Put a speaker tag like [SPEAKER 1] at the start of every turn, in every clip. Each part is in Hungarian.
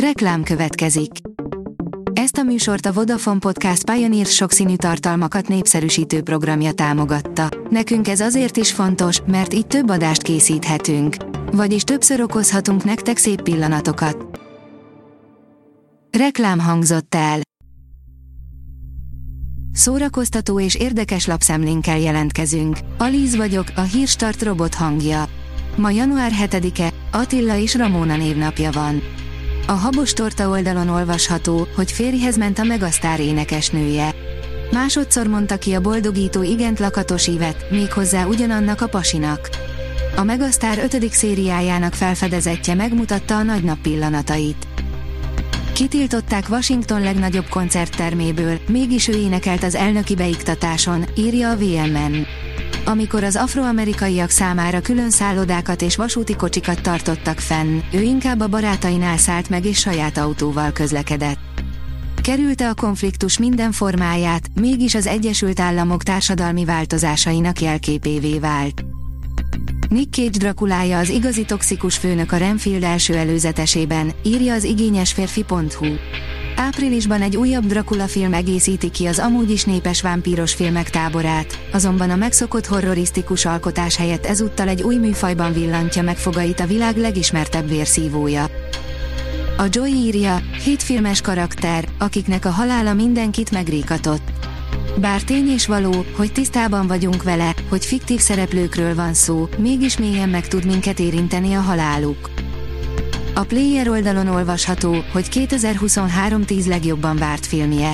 [SPEAKER 1] Reklám következik. Ezt a műsort a Vodafone Podcast Pioneer sokszínű tartalmakat népszerűsítő programja támogatta. Nekünk ez azért is fontos, mert így több adást készíthetünk. Vagyis többször okozhatunk nektek szép pillanatokat. Reklám hangzott el. Szórakoztató és érdekes lapszemlénkkel jelentkezünk. Alíz vagyok, a hírstart robot hangja. Ma január 7-e, Attila és Ramóna névnapja van. A Habos Torta oldalon olvasható, hogy férjhez ment a megasztár énekesnője. Másodszor mondta ki a boldogító igent lakatos ívet, méghozzá ugyanannak a pasinak. A Megasztár 5. szériájának felfedezetje megmutatta a nagynap pillanatait. Kitiltották Washington legnagyobb koncertterméből, mégis ő énekelt az elnöki beiktatáson, írja a VMN amikor az afroamerikaiak számára külön szállodákat és vasúti kocsikat tartottak fenn, ő inkább a barátainál szállt meg és saját autóval közlekedett. Kerülte a konfliktus minden formáját, mégis az Egyesült Államok társadalmi változásainak jelképévé vált. Nick Cage Drakulája az igazi toxikus főnök a Renfield első előzetesében, írja az igényesférfi.hu. Áprilisban egy újabb Dracula film egészíti ki az amúgy is népes vámpíros filmek táborát, azonban a megszokott horrorisztikus alkotás helyett ezúttal egy új műfajban villantja meg fogait a világ legismertebb vérszívója. A Joy írja, hét filmes karakter, akiknek a halála mindenkit megríkatott. Bár tény és való, hogy tisztában vagyunk vele, hogy fiktív szereplőkről van szó, mégis mélyen meg tud minket érinteni a haláluk. A Player oldalon olvasható, hogy 2023 10 legjobban várt filmje.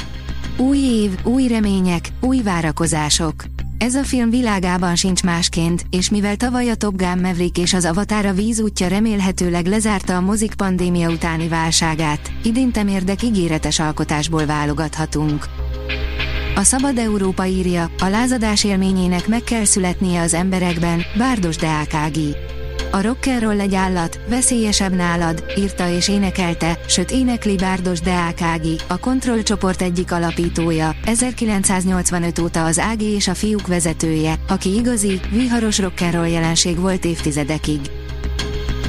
[SPEAKER 1] Új év, új remények, új várakozások. Ez a film világában sincs másként, és mivel tavaly a Top Gun Maverick és az Avatar a vízútja remélhetőleg lezárta a mozik pandémia utáni válságát, idén temérdek ígéretes alkotásból válogathatunk. A Szabad Európa írja, a lázadás élményének meg kell születnie az emberekben, Bárdos Deákági. A rock'n'roll egy állat, veszélyesebb nálad, írta és énekelte, sőt énekli Bárdos Deákági, a Control csoport egyik alapítója, 1985 óta az Ági és a fiúk vezetője, aki igazi, viharos rock'n'roll jelenség volt évtizedekig.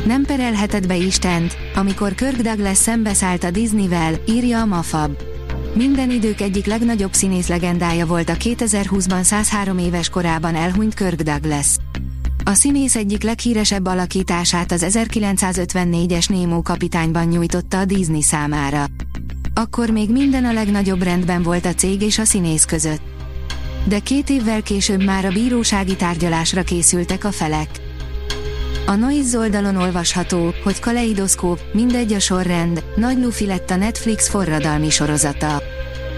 [SPEAKER 1] Nem perelheted be Istent, amikor Kirk Douglas szembeszállt a Disneyvel, írja a Mafab. Minden idők egyik legnagyobb színész legendája volt a 2020-ban 103 éves korában elhunyt Kirk Douglas. A színész egyik leghíresebb alakítását az 1954-es Nemo kapitányban nyújtotta a Disney számára. Akkor még minden a legnagyobb rendben volt a cég és a színész között. De két évvel később már a bírósági tárgyalásra készültek a felek. A Noise oldalon olvasható, hogy Kaleidoszkóp, mindegy a sorrend, Nagy Luffy lett a Netflix forradalmi sorozata.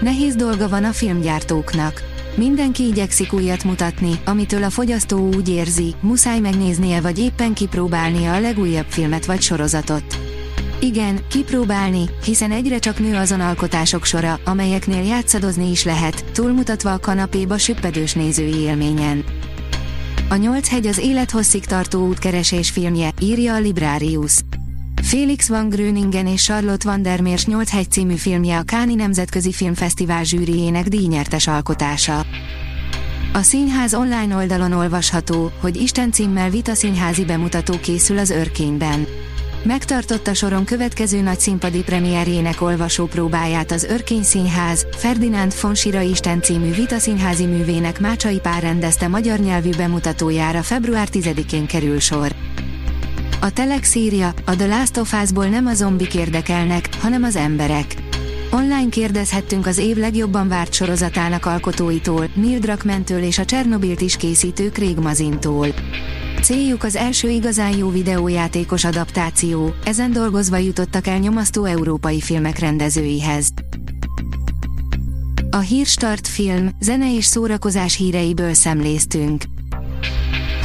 [SPEAKER 1] Nehéz dolga van a filmgyártóknak Mindenki igyekszik újat mutatni, amitől a fogyasztó úgy érzi, muszáj megnéznie vagy éppen kipróbálnia a legújabb filmet vagy sorozatot. Igen, kipróbálni, hiszen egyre csak nő azon alkotások sora, amelyeknél játszadozni is lehet, túlmutatva a kanapéba süppedős nézői élményen. A nyolc hegy az élethosszig tartó útkeresés filmje, írja a Librarius. Félix van Gröningen és Charlotte van der Meers 8 hegy című filmje a Káni Nemzetközi Filmfesztivál zsűriének díjnyertes alkotása. A színház online oldalon olvasható, hogy Isten címmel Vita színházi bemutató készül az Örkényben. Megtartotta soron következő nagy színpadi premierjének olvasó próbáját az Örkény Színház, Ferdinánd von Sira Isten című Vita színházi művének Mácsai Pár rendezte magyar nyelvű bemutatójára február 10-én kerül sor. A Telex írja, a The Last of Us-ból nem a zombik érdekelnek, hanem az emberek. Online kérdezhettünk az év legjobban várt sorozatának alkotóitól, Neil Druckmann-től és a Csernobilt is készítő Craig Mazintól. Céljuk az első igazán jó videójátékos adaptáció, ezen dolgozva jutottak el nyomasztó európai filmek rendezőihez. A Hírstart film, zene és szórakozás híreiből szemléztünk.